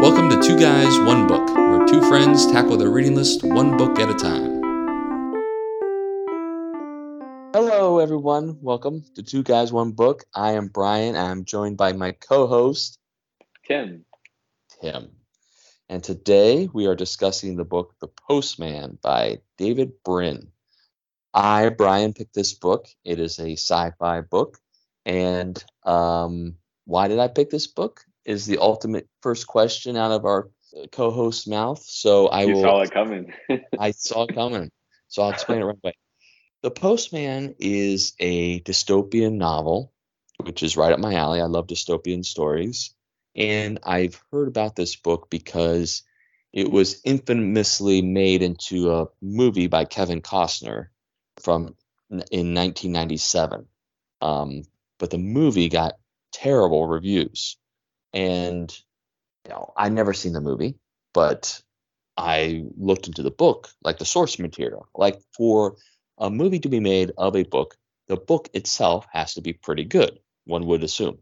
Welcome to Two Guys, One Book, where two friends tackle their reading list one book at a time. Hello, everyone. Welcome to Two Guys, One Book. I am Brian. I'm joined by my co host, Tim. Tim. And today we are discussing the book The Postman by David Brin. I, Brian, picked this book. It is a sci fi book. And um, why did I pick this book? Is the ultimate first question out of our co host's mouth. So I You will. saw it coming. I saw it coming. So I'll explain it right away. The Postman is a dystopian novel, which is right up my alley. I love dystopian stories. And I've heard about this book because it was infamously made into a movie by Kevin Costner from in 1997. Um, but the movie got terrible reviews. And you know, I never seen the movie, but I looked into the book, like the source material. Like for a movie to be made of a book, the book itself has to be pretty good, one would assume.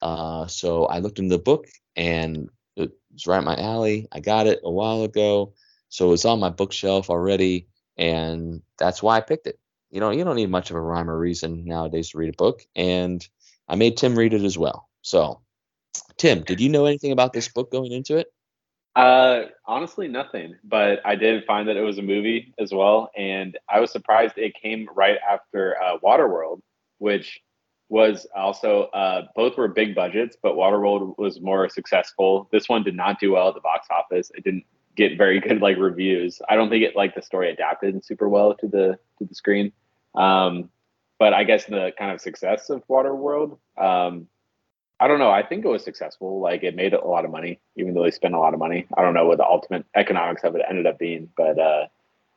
Uh, so I looked into the book and it was right up my alley. I got it a while ago. So it was on my bookshelf already. And that's why I picked it. You know, you don't need much of a rhyme or reason nowadays to read a book. And I made Tim read it as well. So, Tim, did you know anything about this book going into it? uh, honestly, nothing. But I did find that it was a movie as well, and I was surprised it came right after uh, Waterworld, which was also uh, both were big budgets, but Waterworld was more successful. This one did not do well at the box office. It didn't get very good like reviews. I don't think it like the story adapted super well to the to the screen. Um, but I guess the kind of success of Waterworld, um, I don't know. I think it was successful. Like it made a lot of money, even though they spent a lot of money. I don't know what the ultimate economics of it ended up being, but uh,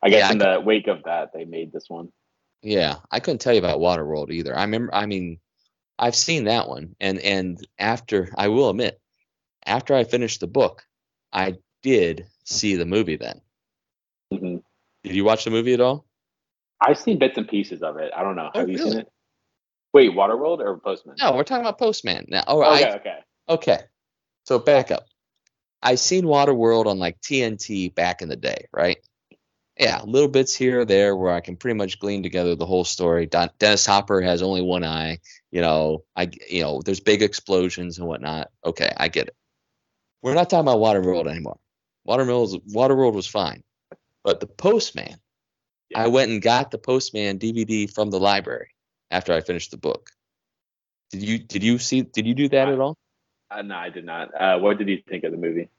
I guess Yeah, I in the wake of that, they made this one. Yeah, I couldn't tell you about Waterworld either. I remember, I mean, I've seen that one, and and after I will admit, after I finished the book, I did see the movie. Then, hmm did you watch the movie at all? I've seen bits and pieces of it. I don't know. Oh, Have you seen it? Wait, Waterworld or Postman? No, we're talking about Postman now. Oh, Okay, I, okay. okay. So back up. I seen Waterworld on like TNT back in the day, right? Yeah, little bits here or there where I can pretty much glean together the whole story. Don, Dennis Hopper has only one eye. You know, I you know, there's big explosions and whatnot. Okay, I get it. We're not talking about Waterworld anymore. Waterworld Waterworld was fine, but the Postman. Yeah. I went and got the Postman DVD from the library after I finished the book. Did you did you see did you do that at all? Uh, no, I did not. Uh, what did you think of the movie?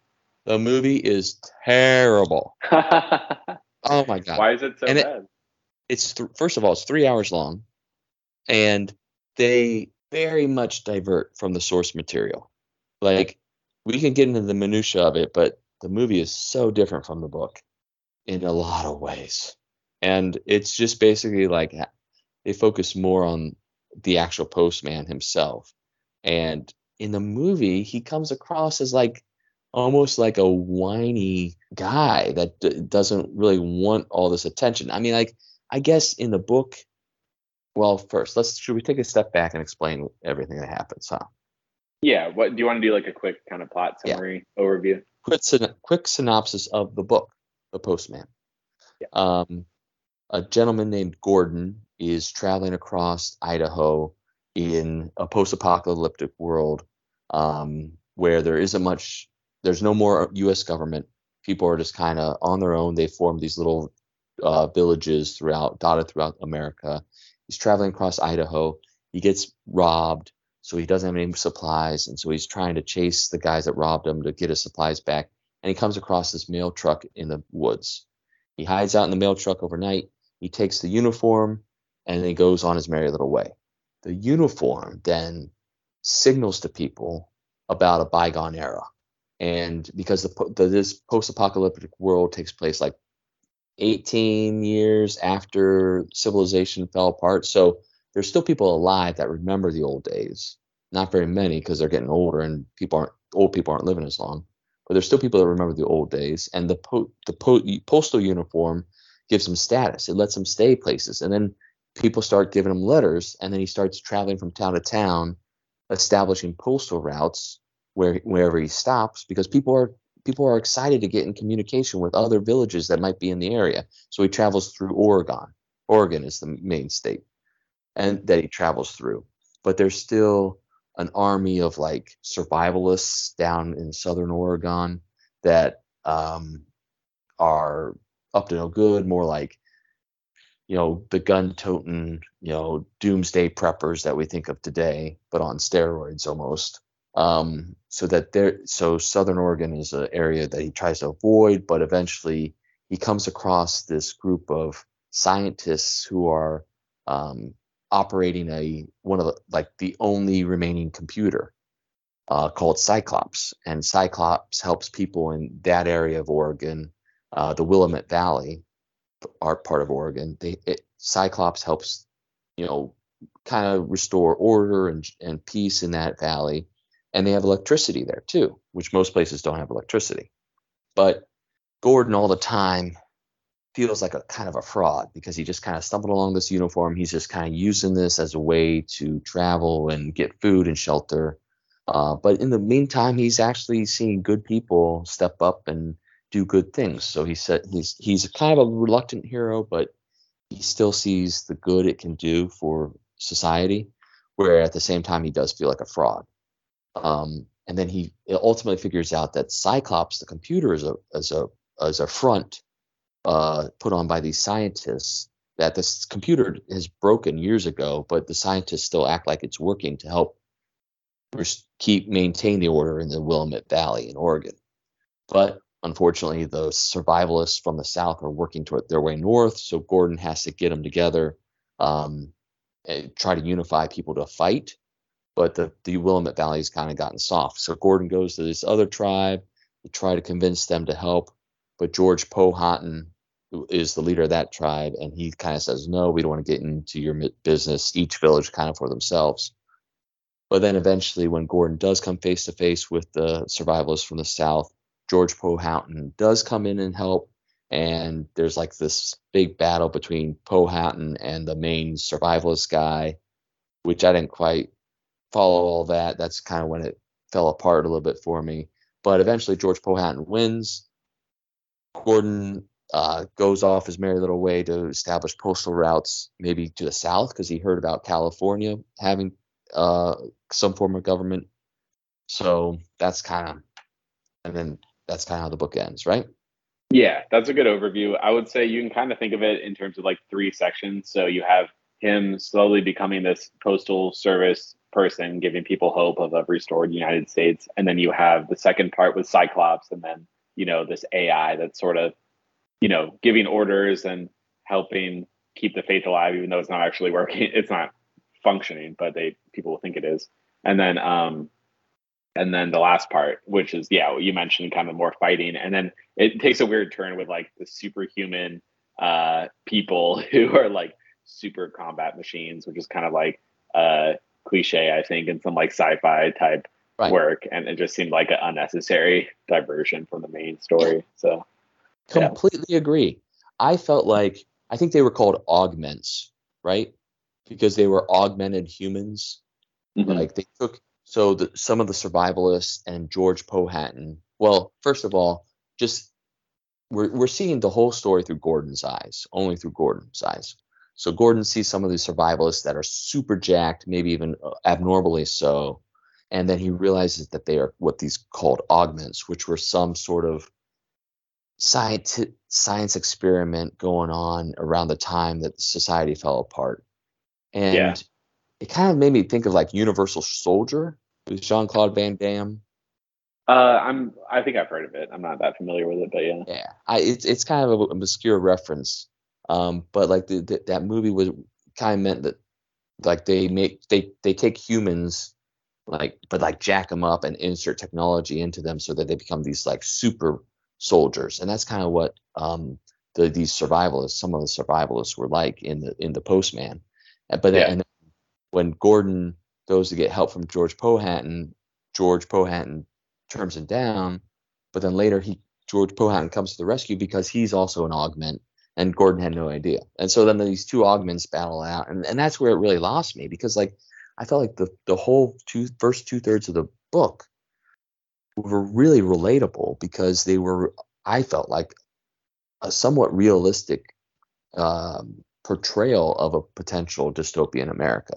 The movie is terrible. Oh my god! Why is it so And it- bad? It's th- first of all, it's three hours long, and they very much divert from the source material. Like we can get into the minutia of it, but the movie is so different from the book in a lot of ways, and it's just basically like they focus more on the actual postman himself, and in the movie he comes across as like almost like a whiny guy that d- doesn't really want all this attention. I mean, like I guess in the book. Well, first, let's should we take a step back and explain everything that happens, huh? Yeah. What do you want to do? Like a quick kind of plot Yeah. summary overview? Quick, syn- quick synopsis of the book, The Postman. Yeah. Um, a gentleman named Gordon is traveling across Idaho in a post-apocalyptic world um, where there isn't much. There's no more U.S. government. People are just kind of on their own. They form these little uh, villages throughout, dotted throughout America. He's traveling across Idaho. He gets robbed, so he doesn't have any supplies, and so he's trying to chase the guys that robbed him to get his supplies back. And he comes across this mail truck in the woods. He hides out in the mail truck overnight. He takes the uniform, and then he goes on his merry little way. The uniform then signals to people about a bygone era, and because the, the this post-apocalyptic world takes place like 18 years after civilization fell apart. So there's still people alive that remember the old days. Not very many because they're getting older and people aren't old people aren't living as long. But there's still people that remember the old days. And the po- the po- postal uniform gives them status. It lets them stay places. And then people start giving him letters. And then he starts traveling from town to town, establishing postal routes where wherever he stops because people are people are excited to get in communication with other villages that might be in the area. So he travels through Oregon. Oregon is the main state, and that he travels through. But there's still an army of like survivalists down in southern Oregon that um, are up to no good, more like you know the gun toting, you know, doomsday preppers that we think of today, but on steroids almost. Um, so that there, so Southern Oregon is an area that he tries to avoid, but eventually he comes across this group of scientists who are um, operating a one of the like the only remaining computer uh, called Cyclops, and Cyclops helps people in that area of Oregon, uh, the Willamette Valley, are part of Oregon. They it, Cyclops helps, you know, kind of restore order and and peace in that valley, and they have electricity there too, which most places don't have electricity. But Gordon all the time feels like a kind of a fraud because he just kind of stumbled along this uniform. He's just kind of using this as a way to travel and get food and shelter. Uh, but in the meantime, he's actually seeing good people step up and do good things. So he said he's he's kind of a reluctant hero, but he still sees the good it can do for society. Where at the same time, he does feel like a fraud. Um, and then he ultimately figures out that Cyclops, the computer, is a is a is a front uh, put on by these scientists that this computer has broken years ago, but the scientists still act like it's working to help keep maintain the order in the Willamette Valley in Oregon. But unfortunately, the survivalists from the south are working toward their way north, so Gordon has to get them together, um, and try to unify people to fight. But the the Willamette Valley has kind of gotten soft, so Gordon goes to this other tribe to try to convince them to help. But George Powhatan is the leader of that tribe, and he kind of says, "No, we don't want to get into your business. Each village kind of for themselves." But then eventually, when Gordon does come face to face with the survivalists from the south, George Poe Powhatan does come in and help, and there's like this big battle between Poe Powhatan and the main survivalist guy, which I didn't quite follow all that. That's kind of when it fell apart a little bit for me. But eventually, George Poe Powhatan wins. Gordon uh, goes off his merry little way to establish postal routes, maybe to the south, because he heard about California having uh, some form of government. So that's kind of, and then that's kind of how the book ends, right? Yeah, that's a good overview. I would say you can kind of think of it in terms of like three sections. So you have him slowly becoming this postal service person, giving people hope of a restored United States. And then you have the second part with Cyclops, and then, you know, this AI that's sort of you know, giving orders and helping keep the faith alive, even though it's not actually working. It's not functioning, but they people will think it is. And then, um, and then the last part, which is yeah, you mentioned kind of more fighting, and then it takes a weird turn with like the superhuman uh, people who are like super combat machines, which is kind of like uh, cliche, I think, in some like sci-fi type right. work, and it just seemed like an unnecessary diversion from the main story. So Completely yeah. agree. I felt like I think they were called augments, right? Because they were augmented humans. Mm-hmm. Like they took so the, some of the survivalists and George Powhatan. Well, first of all, just we're we're seeing the whole story through Gordon's eyes, only through Gordon's eyes. So Gordon sees some of these survivalists that are super jacked, maybe even uh, abnormally so, and then he realizes that they are what these called augments, which were some sort of science science experiment going on around the time that society fell apart, and yeah. It kind of made me think of like Universal Soldier with Jean Claude Van Damme. Uh, I'm. I think I've heard of it. I'm not that familiar with it, but yeah. Yeah, I, it's it's kind of a, obscure reference, um, but like the, the, that movie was kind of meant that like they make they they take humans like but like jack them up and insert technology into them so that they become these like super soldiers, and that's kind of what um, the, these survivalists, some of the survivalists, were like in the in the Postman. But yeah. and when Gordon goes to get help from George Powhatan, George Powhatan turns him down. But then later he George Powhatan comes to the rescue because he's also an augment, and Gordon had no idea. And so then these two augments battle out, and, and that's where it really lost me because like I felt like the the whole two first two thirds of the book were really relatable because they were, I felt like, a somewhat realistic um, portrayal of a potential dystopian America.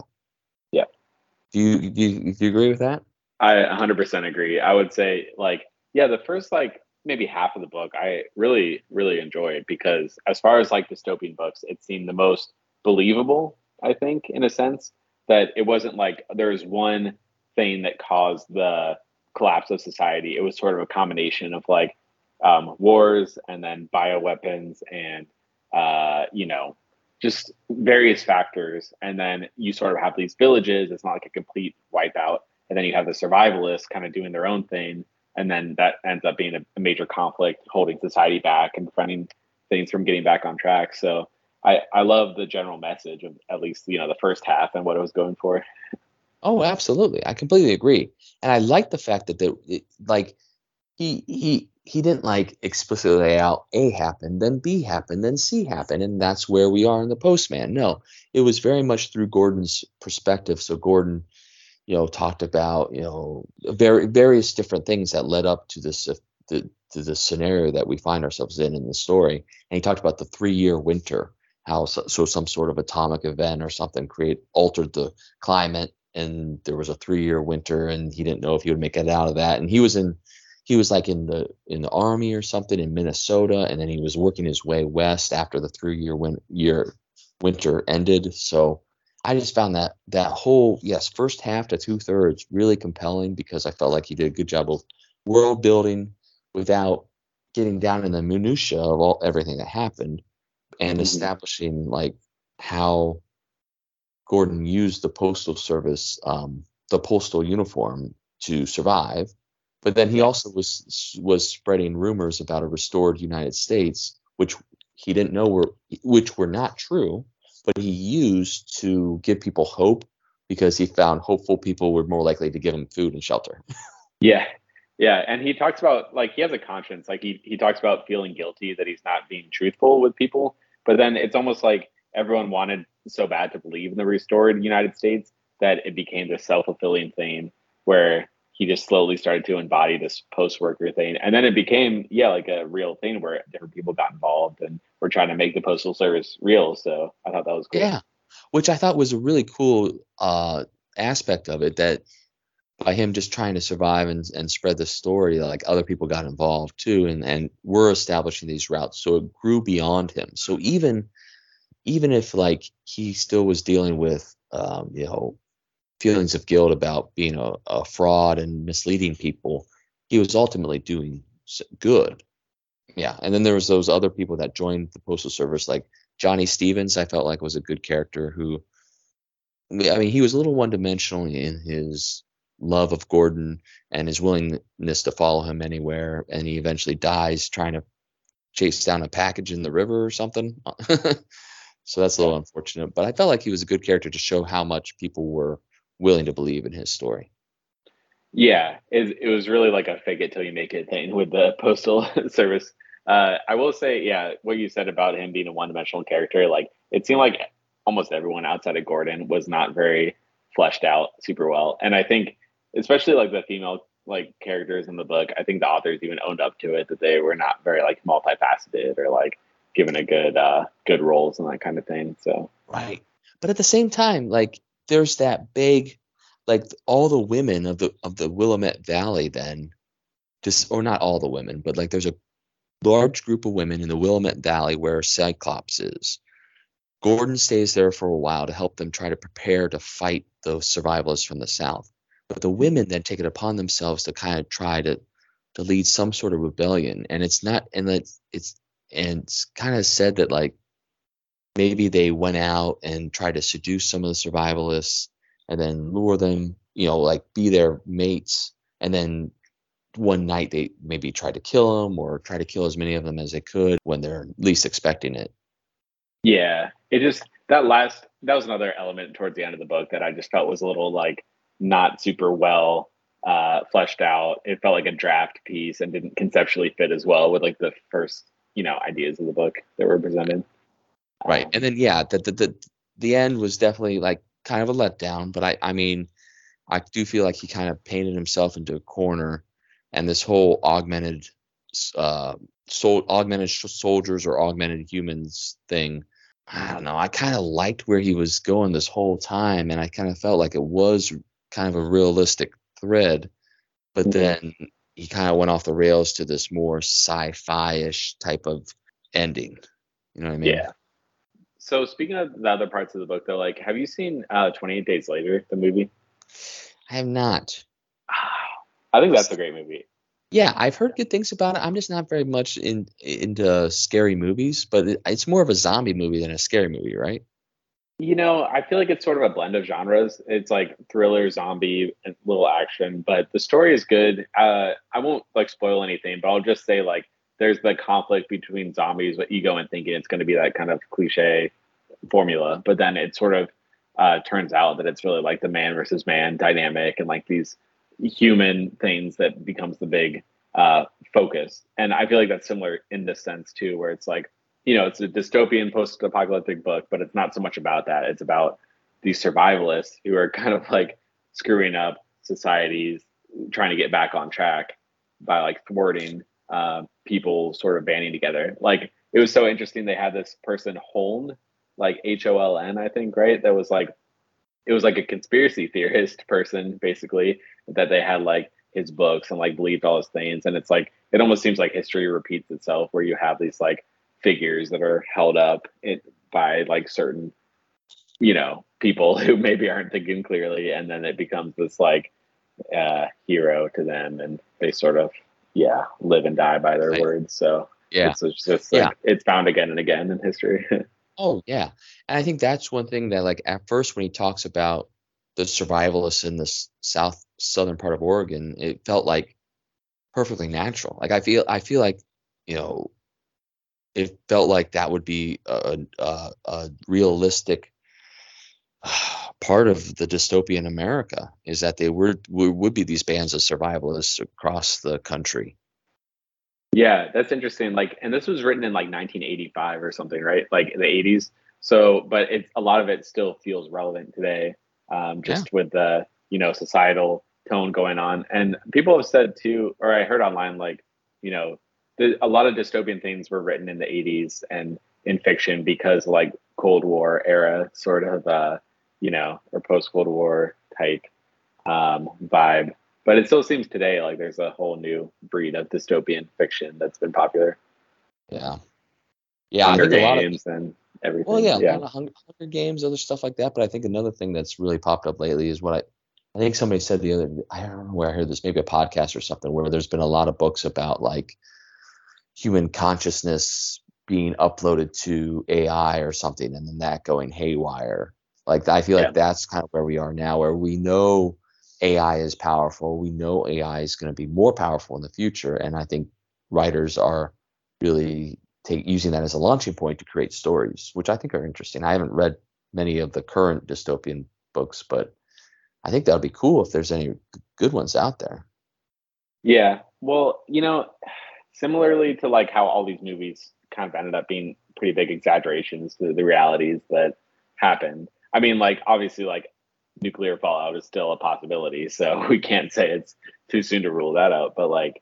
Do you do you, do you agree with that? I 100% agree. I would say like yeah, the first like maybe half of the book I really really enjoyed because as far as like dystopian books, it seemed the most believable. I think in a sense that it wasn't like there's one thing that caused the collapse of society. It was sort of a combination of like um, wars and then bioweapons and uh, you know just various factors. And then you sort of have these villages. It's not like a complete wipeout. And then you have the survivalists kind of doing their own thing. And then that ends up being a, a major conflict, holding society back and preventing things from getting back on track. So I, I love the general message of at least, you know, the first half and what it was going for. Oh, absolutely. I completely agree. And I like the fact that the like he he he didn't like explicitly lay out A happened, then B happened, then C happened, and that's where we are in the postman. No, it was very much through Gordon's perspective. So Gordon, you know, talked about you know very various different things that led up to this uh, the, to the scenario that we find ourselves in in the story, and he talked about the three year winter, how so, so some sort of atomic event or something create altered the climate, and there was a three year winter, and he didn't know if he would make it out of that, and he was in he was like in the in the army or something in Minnesota, and then he was working his way west after the three year win, year winter ended. So I just found that that whole yes first half to two thirds really compelling because I felt like he did a good job of world building without getting down in the minutia of all everything that happened and mm-hmm. establishing like how Gordon used the postal service, um, the postal uniform to survive but then he also was was spreading rumors about a restored United States, which he didn't know were which were not true, but he used to give people hope because he found hopeful people were more likely to give him food and shelter. yeah. Yeah, and he talks about like he has a conscience. Like he he talks about feeling guilty that he's not being truthful with people, but then it's almost like everyone wanted so bad to believe in the restored United States that it became this self-fulfilling thing where he just slowly started to embody this post worker thing. And then it became, yeah, like a real thing where different people got involved and were trying to make the postal service real. So I thought that was cool. Yeah. Which I thought was a really cool uh, aspect of it that by him just trying to survive and, and spread the story, like other people got involved too, and, and were establishing these routes. So it grew beyond him. So even even if like he still was dealing with um, you know feelings of guilt about being a, a fraud and misleading people, he was ultimately doing good. Yeah, and then there was those other people that joined the postal service, like Johnny Stevens. I felt like was a good character who, I mean, he was a little one-dimensional in his love of Gordon and his willingness to follow him anywhere, and he eventually dies trying to chase down a package in the river or something. so that's a little unfortunate. But I felt like he was a good character to show how much people were willing to believe in his story. Yeah, it, it was really like a fake it till you make it thing with the postal service. Uh, I will say, yeah, what you said about him being a one dimensional character, like it seemed like almost everyone outside of Gordon was not very fleshed out super well. And I think, especially like the female like characters in the book, I think the authors even owned up to it that they were not very like multifaceted or like given a good uh good roles and that kind of thing. So right, but at the same time, like there's that big like all the women of the of the Willamette Valley then just or not all the women, but like there's a large group of women in the Willamette Valley where Cyclops is. Gordon stays there for a while to help them try to prepare to fight those survivalists from the south. But the women then take it upon themselves to kind of try to to lead some sort of rebellion. And it's not and that it's and it's kind of said that like maybe they went out and tried to seduce some of the survivalists and then lure them, you know, like be their mates. And then one night they maybe tried to kill them or try to kill as many of them as they could when they're least expecting it. Yeah. It just, that last, that was another element towards the end of the book that I just felt was a little like not super well uh, fleshed out. It felt like a draft piece and didn't conceptually fit as well with like the first, you know, ideas of the book that were presented. Right. Um, and then yeah, the, the the the end was definitely like kind of a letdown, but I I mean, I do feel like he kind of painted himself into a corner and this whole augmented uh sol- augmented soldiers or augmented humans thing i don't know i kind of liked where he was going this whole time and i kind of felt like it was kind of a realistic thread but Mhm. then he kind of went off the rails to this more sci-fi-ish type of ending you know what i mean Yeah. So speaking of the other parts of the book, though, like, have you seen uh, Twenty Eight Days Later, the movie? i have not I think that's a great movie. Yeah, I've heard good things about it. I'm just not very much in into scary movies, but it, it's more of a zombie movie than a scary movie, right? You know, I feel like it's sort of a blend of genres. It's like thriller, zombie, and little action, but the story is good. Uh, I won't like spoil anything, but I'll just say like there's the conflict between zombies, but you go in thinking it's going to be that kind of cliche formula, but then it sort of uh, turns out that it's really like the man versus man dynamic and like these human things that becomes the big uh, focus. And I feel like that's similar in this sense too, where it's like you know, it's a dystopian post-apocalyptic book, but it's not so much about that. It's about these survivalists who are kind of like screwing up societies, trying to get back on track by like thwarting uh, people sort of banding together. Like it was so interesting. They had this person Holn, like H O L N, I think, right? That was like it was like a conspiracy theorist person, basically, that they had like his books and like believed all his things. And it's like it almost seems like history repeats itself, where you have these like figures that are held up it, by like certain you know people who maybe aren't thinking clearly and then it becomes this like uh hero to them and they sort of yeah live and die by their Right. words so Yeah. it's just like, Yeah. it's found again and again in history Oh, yeah. And I think that's one thing that, like, at first when he talks about the survivalists in the south southern part of Oregon, it felt like perfectly natural. Like, I feel, I feel like, you know, it felt like that would be a, a, a realistic part of the dystopian America is that they were would, would be these bands of survivalists across the country. Yeah, that's interesting. Like, and this was written in like 1985 or something, right? Like the 80s. So, but it's a lot of it still feels relevant today, um, just with the you know societal tone going on. And people have said too, or I heard online, like you know, the, a lot of dystopian things were written in the 80s and in fiction because like Cold War era sort of, uh, you know, or post Cold War type um, vibe but it still seems today like there's a whole new breed of dystopian fiction that's been popular. Yeah. Yeah, Hunger I think a lot of Games and everything. Well, yeah, a yeah, lot of Hunger, Hunger Games, other stuff like that. But I think another thing that's really popped up lately is what I, I think somebody said the other. I don't know where I heard this, maybe a podcast or something, where there's been a lot of books about like human consciousness being uploaded to AI or something, and then that going haywire. Like I feel Yeah. like that's kind of where we are now, where we know AI is powerful. We know AI is going to be more powerful in the future, and I think writers are really take using that as a launching point to create stories, which I think are interesting. I haven't read many of the current dystopian books, but I think that would be cool if there's any good ones out there. yeah. Well, you know, similarly to like how all these movies kind of ended up being pretty big exaggerations to the realities that happened. I mean, like obviously, like nuclear fallout is still a possibility, so we can't say it's too soon to rule that out. But like,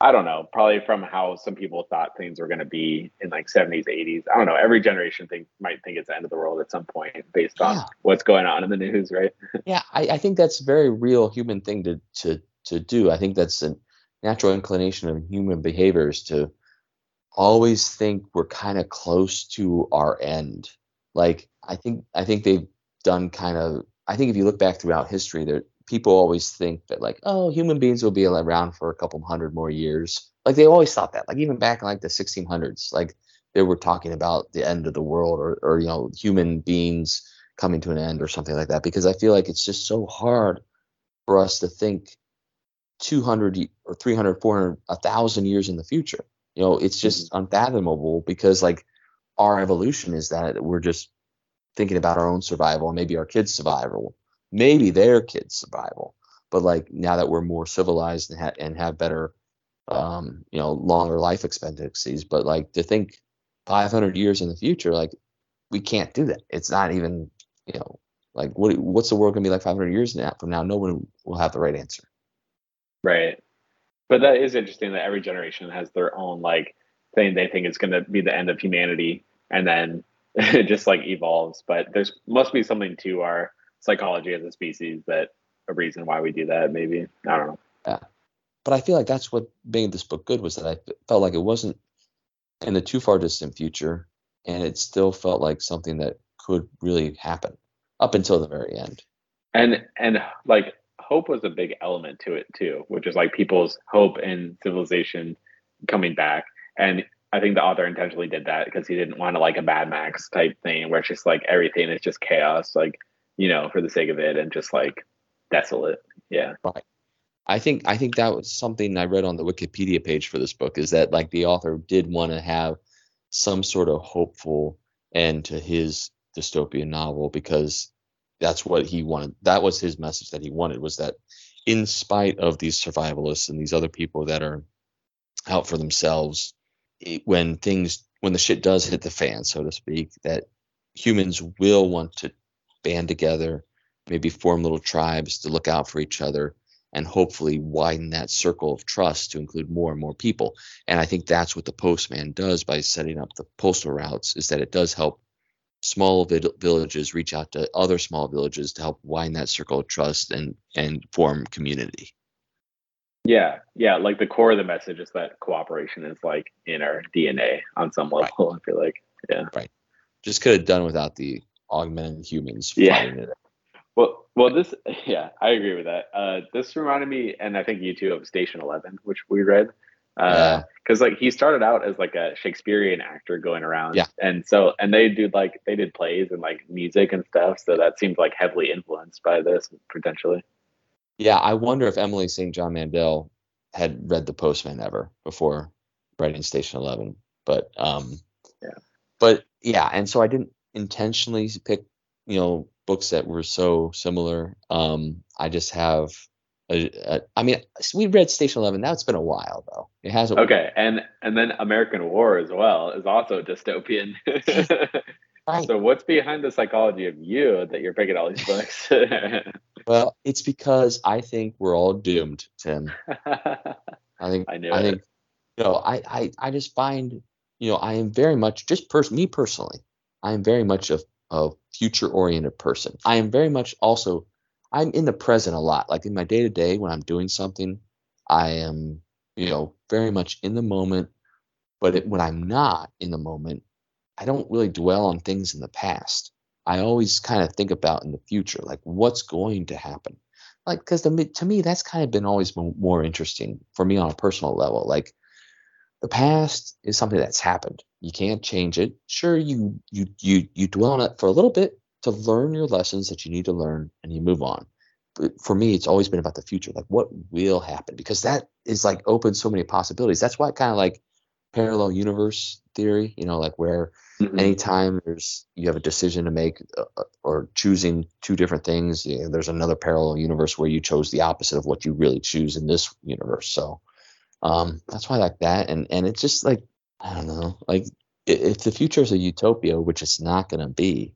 I don't know, probably from how some people thought things were going to be in like 70s, 80s. I don't know. Every generation think might think it's the end of the world at some point based on Yeah. what's going on in the news, right? Yeah, I, I think that's a very real human thing to to to do. I think that's a natural inclination of human behaviors to always think we're kind of close to our end. Like I think I think they've done kind of I think if you look back throughout history, there people always think that like, oh, human beings will be around for a couple hundred more years. Like they always thought that. Like even back in like the 1600s, like they were talking about the end of the world or or you know human beings coming to an end or something like that. Because I feel like it's just so hard for us to think 200 or 300, 400, a thousand years in the future. You know, it's just mm-hmm. unfathomable because like our evolution is that we're just thinking about our own survival and maybe our kids' survival, maybe their kids' survival. But like now that we're more civilized and, ha- and have better, um, you know, longer life expectancies, but like to think 500 years in the future, like we can't do that. It's not even, you know, like what what's the world gonna be like 500 years now from now? No one will have the right answer. Right. But that is interesting that every generation has their own like thing they think is going to be the end of humanity, and then it just like evolves. But there's must be something to our psychology as a species that a reason why we do that. Maybe I don't know. Yeah, but I feel like that's what made this book good was that I felt like it wasn't in the too far distant future, and it still felt like something that could really happen up until the very end. And and like hope was a big element to it too, which is like people's hope in civilization coming back. And I think the author intentionally did that because he didn't want to like a Mad Max type thing where it's just like everything is just chaos, like you know, for the sake of it, and just like desolate. Yeah. Right. I think I think that was something I read on the Wikipedia page for this book is that like the author did want to have some sort of hopeful end to his dystopian novel because that's what he wanted. That was his message that he wanted was that in spite of these survivalists and these other people that are out for themselves, it, when things when the shit does hit the fan, so to speak, that humans will want to band together, maybe form little tribes to look out for each other and hopefully widen that circle of trust to include more and more people. And I think that's what the postman does by setting up the postal routes is that it does help small villages reach out to other small villages to help widen that circle of trust and and form community. Yeah, yeah. Like the core of the message is that cooperation is like in our DNA on some level. Right. I feel like, yeah, right. Just could have done without the augmented humans. Yeah. Well, well, this, yeah, I agree with that. Uh, this reminded me, and I think you too, of Station Eleven, which we read. Because uh, like he started out as like a Shakespearean actor going around, yeah, and so and they did like they did plays and like music and stuff, so that seemed like heavily influenced by this potentially. Yeah, I wonder if Emily St. John Mandel had read The Postman ever before writing Station Eleven, but um, yeah, but yeah, and so I didn't intentionally pick you know books that were so similar. Um, I just have, a, a, I mean, we read Station Eleven. Now it's been a while though. It hasn't. Okay, and and then American War as well is also dystopian. right. So what's behind the psychology of you that you're picking all these books? well, it's because I think we're all doomed, Tim. I think. I, knew I it. think. You know, I, I I just find you know I am very much just pers- me personally. I am very much a a future oriented person. I am very much also I'm in the present a lot. Like in my day to day when I'm doing something, I am, you know, very much in the moment. But it, when I'm not in the moment, I don't really dwell on things in the past. I always kind of think about in the future, like what's going to happen. Like, because to me, that's kind of been always more interesting for me on a personal level. Like, the past is something that's happened. You can't change it. Sure, you you you you dwell on it for a little bit to learn your lessons that you need to learn, and you move on. But for me, it's always been about the future, like what will happen, because that is like open so many possibilities. That's why kind of like parallel universe theory, you know, like where mm-hmm. anytime there's you have a decision to make uh, uh, or choosing two different things, you know, there's another parallel universe where you chose the opposite of what you really choose in this universe. So um, that's why I like that, and and it's just like I don't know, like if the future is a utopia, which it's not going to be.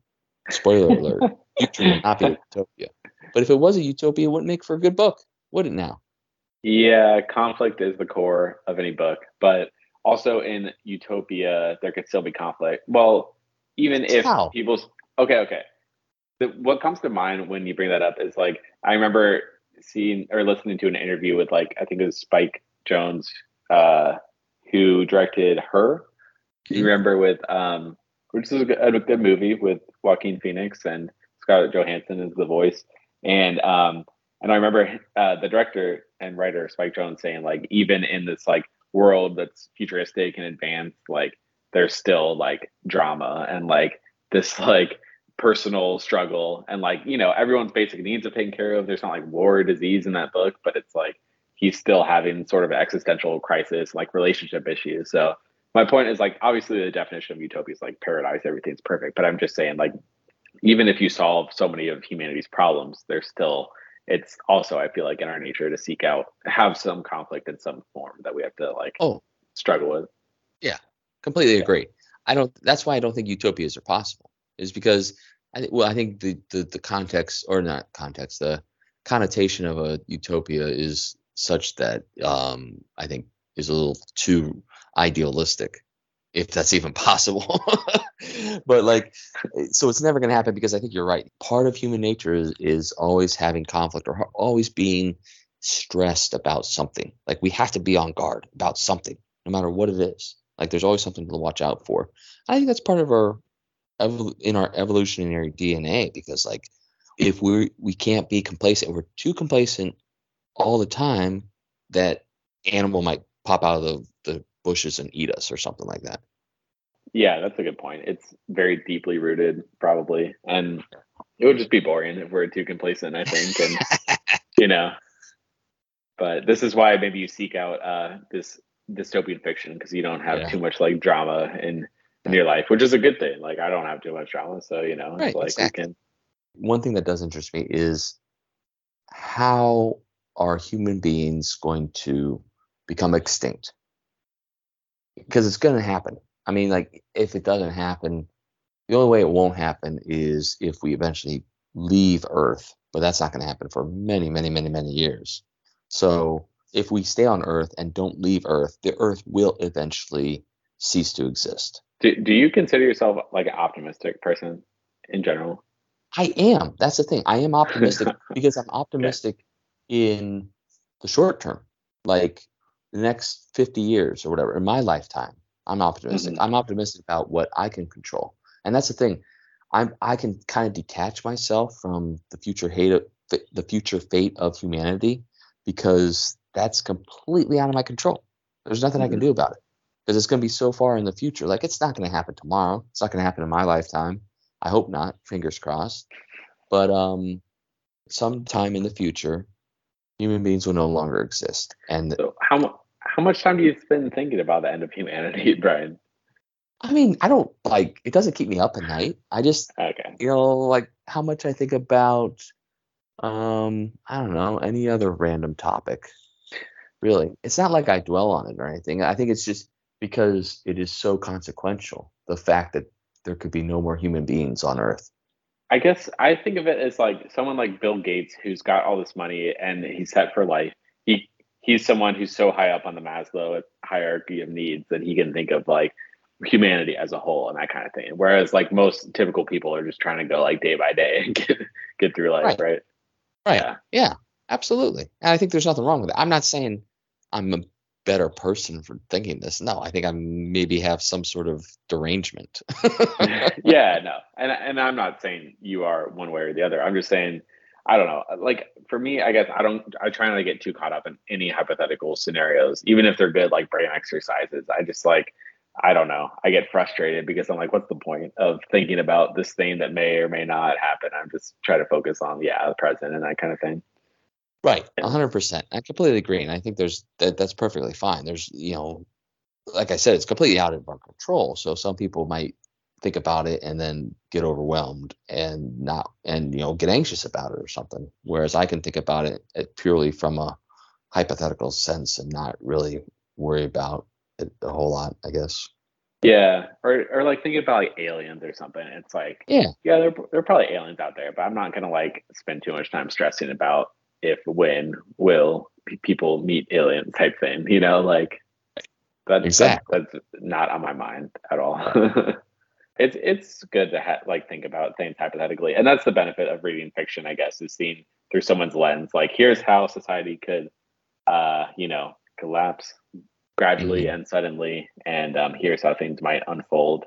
Spoiler alert: future will not be a utopia. But if it was a utopia, it wouldn't make for a good book, would it? Now. Yeah, conflict is the core of any book, but also in utopia, there could still be conflict. Well, even if How? people's okay, okay. The, what comes to mind when you bring that up is like I remember seeing or listening to an interview with like I think it was Spike Jonze uh, who directed Her. You mm-hmm. remember with um, which is a good, a good, movie with Joaquin Phoenix and Scarlett Johansson is the voice, and um, and I remember uh, the director and writer Spike Jonze saying like even in this like world that's futuristic and advanced, like there's still like drama and like this like personal struggle and like you know everyone's basic needs are taken care of. There's not like war or disease in that book, but it's like he's still having sort of existential crisis, like relationship issues. So my point is like obviously the definition of utopia is like paradise, everything's perfect. But I'm just saying like even if you solve so many of humanity's problems, there's still it's also I feel like in our nature to seek out have some conflict in some form that we have to like oh struggle with. Yeah, completely yeah. agree. I don't. That's why I don't think utopias are possible. Is because I well I think the the the context or not context the connotation of a utopia is such that um, I think is a little too idealistic, if that's even possible. but like, so it's never going to happen because I think you're right. Part of human nature is, is always having conflict or always being stressed about something. Like we have to be on guard about something, no matter what it is. Like there's always something to watch out for. I think that's part of our in our evolutionary DNA because like if we we can't be complacent, we're too complacent all the time that animal might pop out of the, the bushes and eat us or something like that. Yeah, that's a good point. It's very deeply rooted, probably, and it would just be boring if we're too complacent. I think, and you know, but this is why maybe you seek out uh, this dystopian fiction because you don't have yeah. too much like drama in in your life, which is a good thing. Like I don't have too much drama, so you know, right, it's like exactly. can. One thing that does interest me is how are human beings going to become extinct? Because it's going to happen. I mean, like if it doesn't happen, the only way it won't happen is if we eventually leave Earth, but that's not going to happen for many, many, many, many years. So if we stay on Earth and don't leave Earth, the Earth will eventually cease to exist. Do, do you consider yourself like an optimistic person in general? I am. That's the thing. I am optimistic because I'm optimistic okay. in the short term, like the next 50 years or whatever, in my lifetime. I'm optimistic. Mm-hmm. I'm optimistic about what I can control. And that's the thing. I'm I can kind of detach myself from the future hate of, the future fate of humanity because that's completely out of my control. There's nothing mm-hmm. I can mm-hmm. do about it because it's going to be so far in the future. Like it's not going to happen tomorrow. It's not going to happen in my lifetime. I hope not. Fingers crossed. But um, sometime in the future, human beings will no longer exist. And so how how much time do you spend thinking about the end of humanity, Brian? I mean, I don't like it. Doesn't keep me up at night. I just, okay. you know, like how much I think about, um, I don't know, any other random topic. Really, it's not like I dwell on it or anything. I think it's just because it is so consequential. The fact that there could be no more human beings on Earth. I guess I think of it as like someone like Bill Gates who's got all this money and he's set for life. He he's someone who's so high up on the Maslow hierarchy of needs that he can think of like humanity as a whole and that kind of thing. Whereas like most typical people are just trying to go like day by day and get get through life, right? Right. right. Yeah. yeah, absolutely. And I think there's nothing wrong with it. I'm not saying I'm a better person for thinking this. No, I think I maybe have some sort of derangement. yeah, no. And and I'm not saying you are one way or the other. I'm just saying I don't know. Like for me, I guess I don't I try not to get too caught up in any hypothetical scenarios, even if they're good like brain exercises. I just like I don't know. I get frustrated because I'm like, what's the point of thinking about this thing that may or may not happen? I'm just trying to focus on yeah, the present and that kind of thing. Right, hundred percent. I completely agree, and I think there's that, that's perfectly fine. There's you know, like I said, it's completely out of our control. So some people might think about it and then get overwhelmed and not and you know get anxious about it or something. Whereas I can think about it eh, purely from a hypothetical sense and not really worry about it a whole lot. I guess. Yeah, or or like thinking about like aliens or something. It's like yeah, yeah, there there are probably aliens out there, but I'm not gonna like spend too much time stressing about if when will people meet alien type thing you know like that's exactly. that's, that's not on my mind at all it's it's good to ha- like think about things hypothetically and that's the benefit of reading fiction i guess is seeing through someone's lens like here's how society could uh you know collapse gradually mm-hmm. and suddenly and um, here's how things might unfold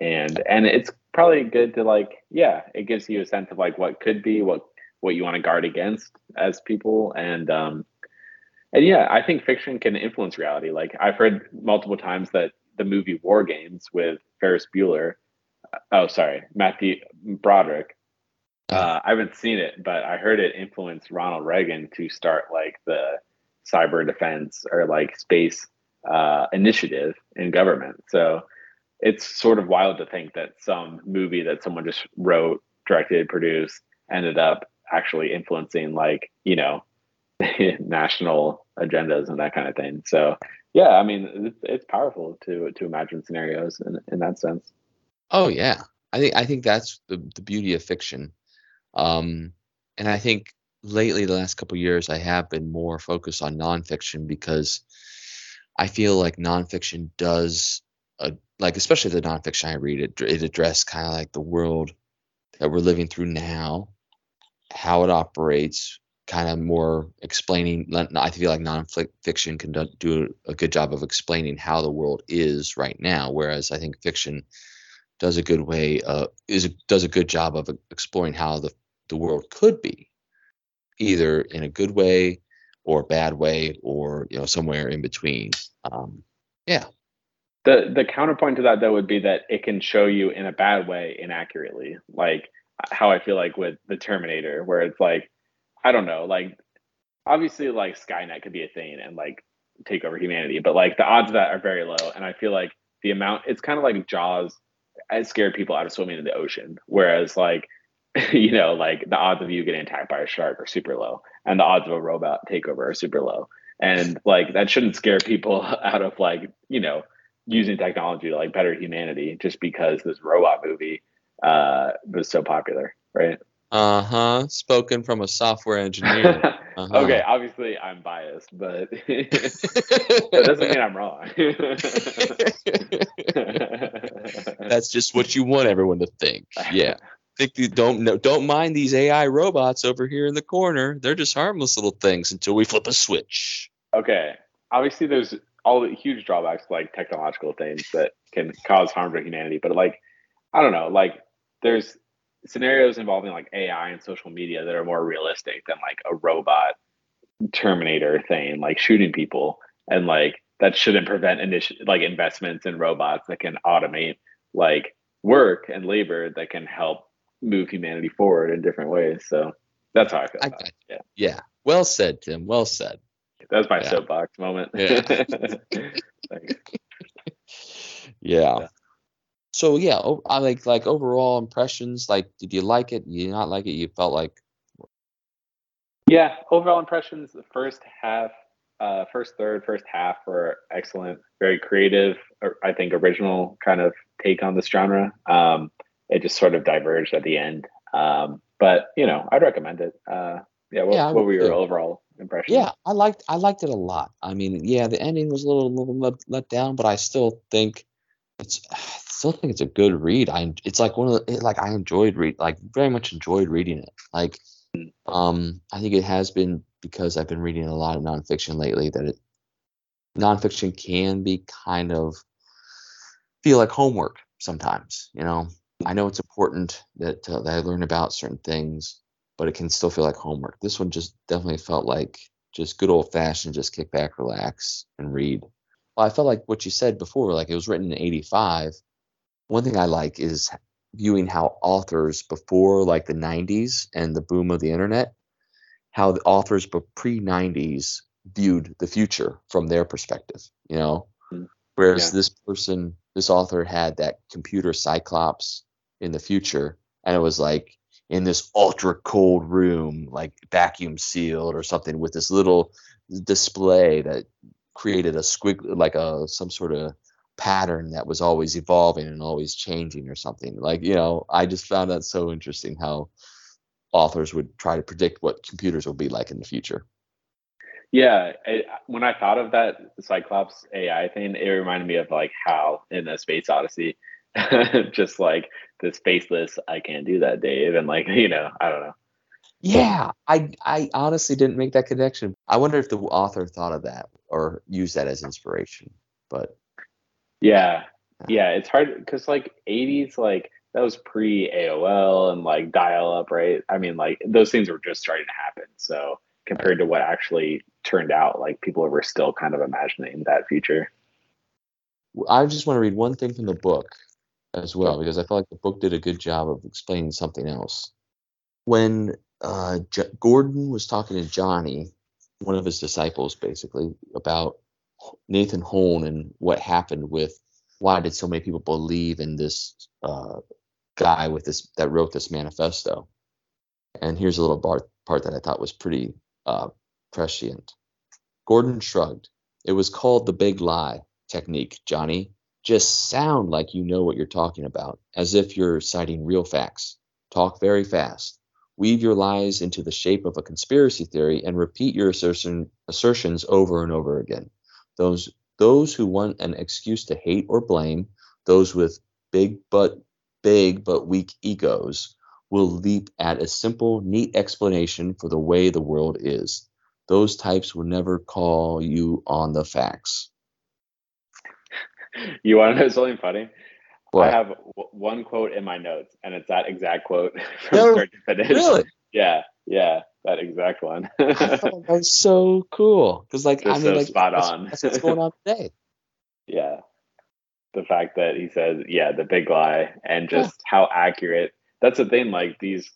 and and it's probably good to like yeah it gives you a sense of like what could be what what you want to guard against as people and um and yeah i think fiction can influence reality like i've heard multiple times that the movie war games with ferris bueller oh sorry matthew broderick. Uh, i haven't seen it but i heard it influenced ronald reagan to start like the cyber defense or like space uh, initiative in government. So it's sort of wild to think that some movie that someone just wrote directed produced ended up actually influencing like you know national agendas and that kind of thing. So yeah i mean it's, it's powerful to to imagine scenarios in, in that sense oh yeah i think i think that's the, the beauty of fiction um and i think lately, the last couple years, I have been more focused on nonfiction because I feel like nonfiction does, uh, like especially the nonfiction I read, it it address kind of like the world that we're living through now, how it operates, kind of more explaining. I feel like nonfiction can do a good job of explaining how the world is right now, whereas I think fiction does a good way uh, is does a good job of exploring how the the world could be, either in a good way or a bad way, or you know somewhere in between. Um, yeah. The the counterpoint to that though would be that it can show you in a bad way inaccurately, like how I feel like with the Terminator, where it's like I don't know, like obviously like Skynet could be a thing and like take over humanity, but like the odds of that are very low. And I feel like the amount it's kind of like Jaws. It scared people out of swimming in the ocean, whereas like you know, like the odds of you getting attacked by a shark are super low, and the odds of a robot takeover are super low. And like that shouldn't scare people out of like you know using technology to like better humanity just because this robot movie uh, was so popular, right? Uh huh. Spoken from a software engineer. Uh-huh. okay, obviously I'm biased, but that doesn't mean I'm wrong. That's just what you want everyone to think. Yeah. Think you don't don't mind these AI robots over here in the corner. They're just harmless little things until we flip a switch. Okay. Obviously there's all the huge drawbacks like technological things that can cause harm to humanity, but like I don't know, like there's scenarios involving like AI and social media that are more realistic than like a robot Terminator thing, like shooting people, and like that shouldn't prevent initi- like investments in robots that can automate like work and labor that can help move humanity forward in different ways. So that's how I feel. I, about it. Yeah. Yeah. Well said, Tim. Well said. That was my yeah. soapbox moment. Yeah. yeah. yeah so yeah, I like like overall impressions. Like, did you like it? You not like it? You felt like yeah, overall impressions. The first half, uh, first third, first half were excellent. Very creative. I think original kind of take on this genre. Um, it just sort of diverged at the end. Um, but you know, I'd recommend it. Uh, yeah. What, yeah, what were your overall impressions? Yeah, I liked I liked it a lot. I mean, yeah, the ending was a little, little let, let down, but I still think it's still think it's a good read. I it's like one of the like I enjoyed read like very much enjoyed reading it. Like um I think it has been because I've been reading a lot of nonfiction lately that it nonfiction can be kind of feel like homework sometimes. You know, I know it's important that uh, that I learn about certain things, but it can still feel like homework. This one just definitely felt like just good old fashioned, just kick back, relax, and read. Well, I felt like what you said before, like it was written in '85, one thing I like is viewing how authors before like the 90s and the boom of the internet, how the authors pre 90s viewed the future from their perspective, you know? Mm, Whereas yeah. this person, this author had that computer cyclops in the future, and it was like in this ultra cold room, like vacuum sealed or something, with this little display that created a squig, like a some sort of pattern that was always evolving and always changing or something like you know i just found that so interesting how authors would try to predict what computers will be like in the future yeah it, when i thought of that cyclops ai thing it reminded me of like how in the space odyssey just like this faceless i can't do that dave and like you know i don't know yeah i i honestly didn't make that connection i wonder if the author thought of that or used that as inspiration but yeah. Yeah. It's hard because like 80s, like that was pre AOL and like dial up, right? I mean, like those things were just starting to happen. So compared to what actually turned out, like people were still kind of imagining that future. I just want to read one thing from the book as well because I felt like the book did a good job of explaining something else. When uh, J- Gordon was talking to Johnny, one of his disciples, basically about Nathan Holn and what happened with why did so many people believe in this uh, guy with this that wrote this manifesto. And here's a little part, part that I thought was pretty uh, prescient. Gordon shrugged. It was called the big lie technique, Johnny. Just sound like you know what you're talking about, as if you're citing real facts. Talk very fast. weave your lies into the shape of a conspiracy theory, and repeat your assertion, assertions over and over again. Those those who want an excuse to hate or blame, those with big but big but weak egos, will leap at a simple, neat explanation for the way the world is. Those types will never call you on the facts. You want to know something funny? What? I have w- one quote in my notes, and it's that exact quote from No, start to finish. Really? Yeah, yeah, that exact one. I thought that was so cool. Because like I mean so like spot that's, on. that's what's going on today. yeah, the fact that he says, "Yeah, the big lie," and just how accurate. That's the thing. Like these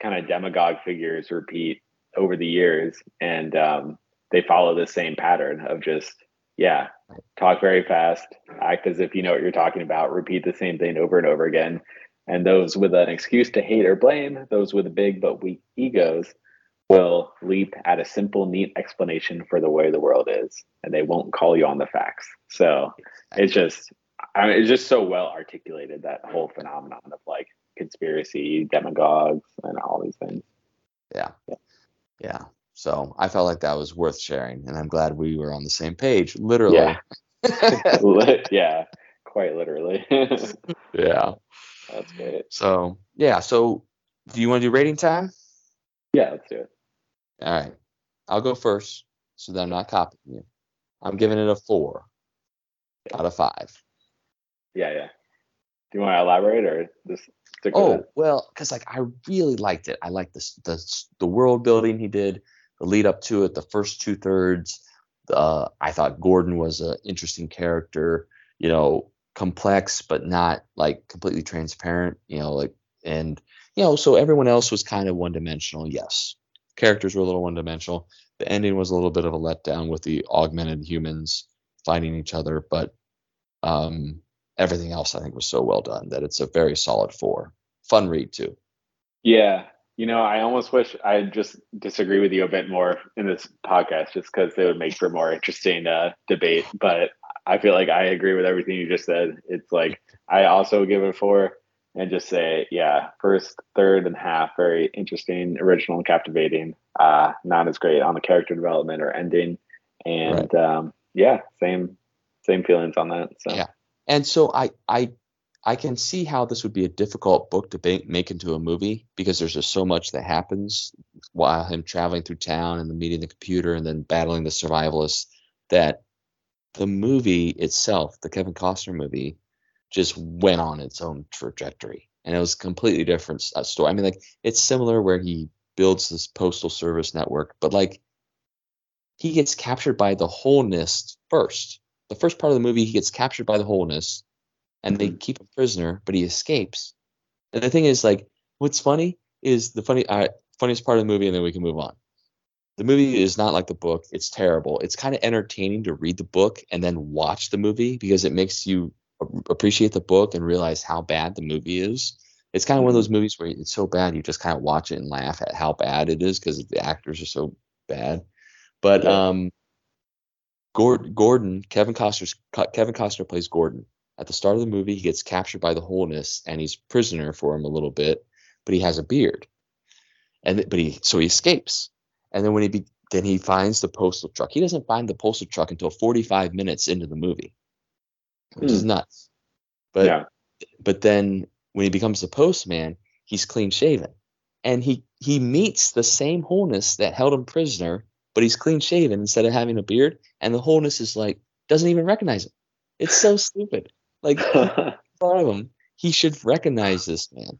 kind of demagogue figures repeat over the years, and um, they follow the same pattern of just yeah, talk very fast, act as if you know what you're talking about, repeat the same thing over and over again. And those with an excuse to hate or blame, those with big but weak egos, will leap at a simple, neat explanation for the way the world is, and they won't call you on the facts. So it's just, I mean, it's just so well articulated that whole phenomenon of like conspiracy, demagogues, and all these things. Yeah. Yeah. Yeah. So I felt like that was worth sharing, and I'm glad we were on the same page. Literally. Yeah. Yeah, quite literally. yeah. That's great. So yeah. So do you want to do rating time? Yeah, let's do it. All right. I'll go first, so that I'm not copying you. I'm giving it a four out of five. Yeah, yeah. Do you want to elaborate or just stick with Oh well, because like I really liked it. I liked this the the world building he did, the lead up to it, the first two thirds. Uh, I thought Gordon was an interesting character. You know, complex but not like completely transparent. You know, like and you know, so everyone else was kind of one dimensional. Yes, characters were a little one dimensional. The ending was a little bit of a letdown with the augmented humans fighting each other, but um, everything else I think was so well done that it's a very solid four. Fun read too. Yeah. You know, I almost wish I just disagree with you a bit more in this podcast just because it would make for more interesting uh, debate. But I feel like I agree with everything you just said. It's like I also give it a four and just say, yeah, first, third, and half, very interesting, original, and captivating. Uh, not as great on the character development or ending. And um, yeah, same same feelings on that. So Yeah. And so I I I can see how this would be a difficult book to make into a movie because there's just so much that happens while him traveling through town and meeting the computer and then battling the survivalists that the movie itself, the Kevin Costner movie, just went on its own trajectory and it was a completely different uh, story. I mean, like it's similar where he builds this postal service network, but like he gets captured by the whole Holnists first. The first part of the movie, he gets captured by the Holnists, and they keep him prisoner, but he escapes. And the thing is, like, what's funny is the funny, uh, funniest part of the movie, and then we can move on. The movie is not like the book; it's terrible. It's kind of entertaining to read the book and then watch the movie because it makes you appreciate the book and realize how bad the movie is. It's kind of one of those movies where it's so bad you just kind of watch it and laugh at how bad it is because the actors are so bad. But um, Gordon, Gordon, Kevin Costner's Kevin Costner plays Gordon. At the start of the movie, he gets captured by the Holnists and he's prisoner for him a little bit, but he has a beard. And but he so he escapes. And then when he be, then he finds the postal truck. He doesn't find the postal truck until 45 minutes into the movie, which is hmm. nuts. But yeah. but then when he becomes the postman, he's clean shaven. And he he meets the same Holnists that held him prisoner, but he's clean shaven instead of having a beard. And the Holnists is like doesn't even recognize him. It's so stupid. Like in front of him, he should recognize this man.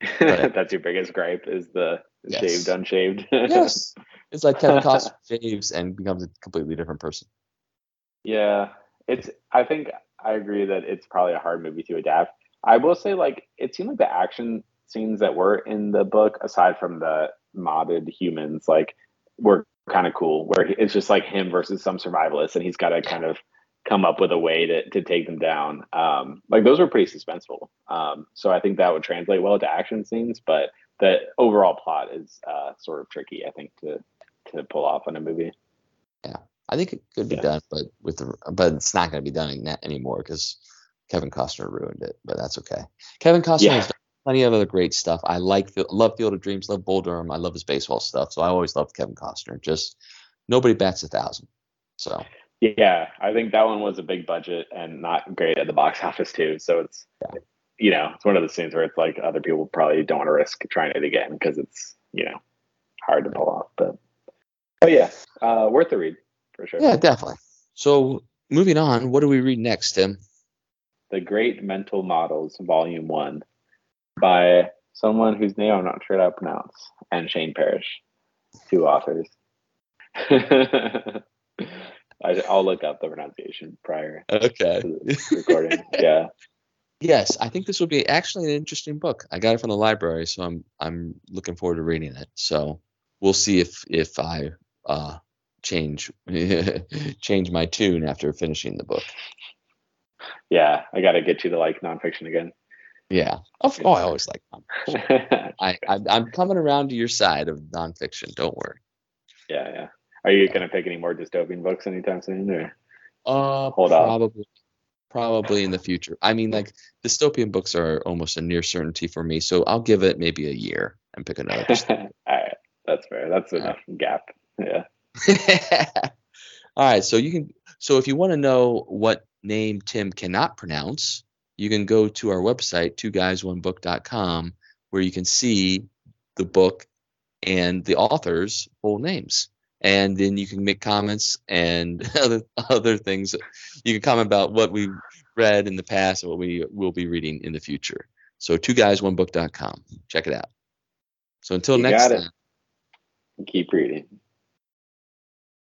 That's your biggest gripe is the Yes. shaved, unshaved. Yes. It's like Kevin Costner shaves and becomes a completely different person. Yeah, it's. I think I agree that it's probably a hard movie to adapt. I will say, like, it seemed like the action scenes that were in the book, aside from the modded humans, like, were kind of cool. Where it's just like him versus some survivalists, and he's got to kind of come up with a way to to take them down. Um, like those were pretty suspenseful. Um, so I think that would translate well to action scenes, but the overall plot is uh, sort of tricky. I think to to pull off in a movie. Yeah, I think it could be Yeah. done, but with the but it's not going to be done anymore because Kevin Costner ruined it. But that's okay. Kevin Costner Yeah. has plenty of other great stuff. I like love Field of Dreams, love Bull Durham. I love his baseball stuff. So I always loved Kevin Costner. Just nobody bats a thousand. So yeah, I think that one was a big budget and not great at the box office too. So it's yeah. you know it's one of those things where it's like other people probably don't want to risk trying it again because it's you know hard to pull off. But oh yeah, uh, worth the read for sure. Yeah, definitely. So moving on, what do we read next, Tim? The Great Mental Models, Volume One, by someone whose name I'm not sure how to pronounce, and Shane Parrish, two authors. I, will look up the pronunciation prior. Okay. recording. yeah. Yes, I think this will be actually an interesting book. I got it from the library, so I'm I'm looking forward to reading it. So we'll see if if I uh, change change my tune after finishing the book. Yeah, I got to get you to like nonfiction again. Yeah. Oh, oh I always like nonfiction. I, I I'm coming around to your side of nonfiction. Don't worry. Yeah, yeah. Are you going to pick any more dystopian books anytime soon, or uh, hold probably, Probably in the future. I mean, like dystopian books are almost a near certainty for me, so I'll give it maybe a year and pick another. All right, that's fair. That's enough right. gap. Yeah. All right, so you can. So if you want to know what name Tim cannot pronounce, you can go to our website, two guys one book.com, where you can see the book and the author's full names and then you can make comments and other other things. You can comment about what we read in the past and what we will be reading in the future. So two guys one book.com. Check it out. So until you next time. Keep reading.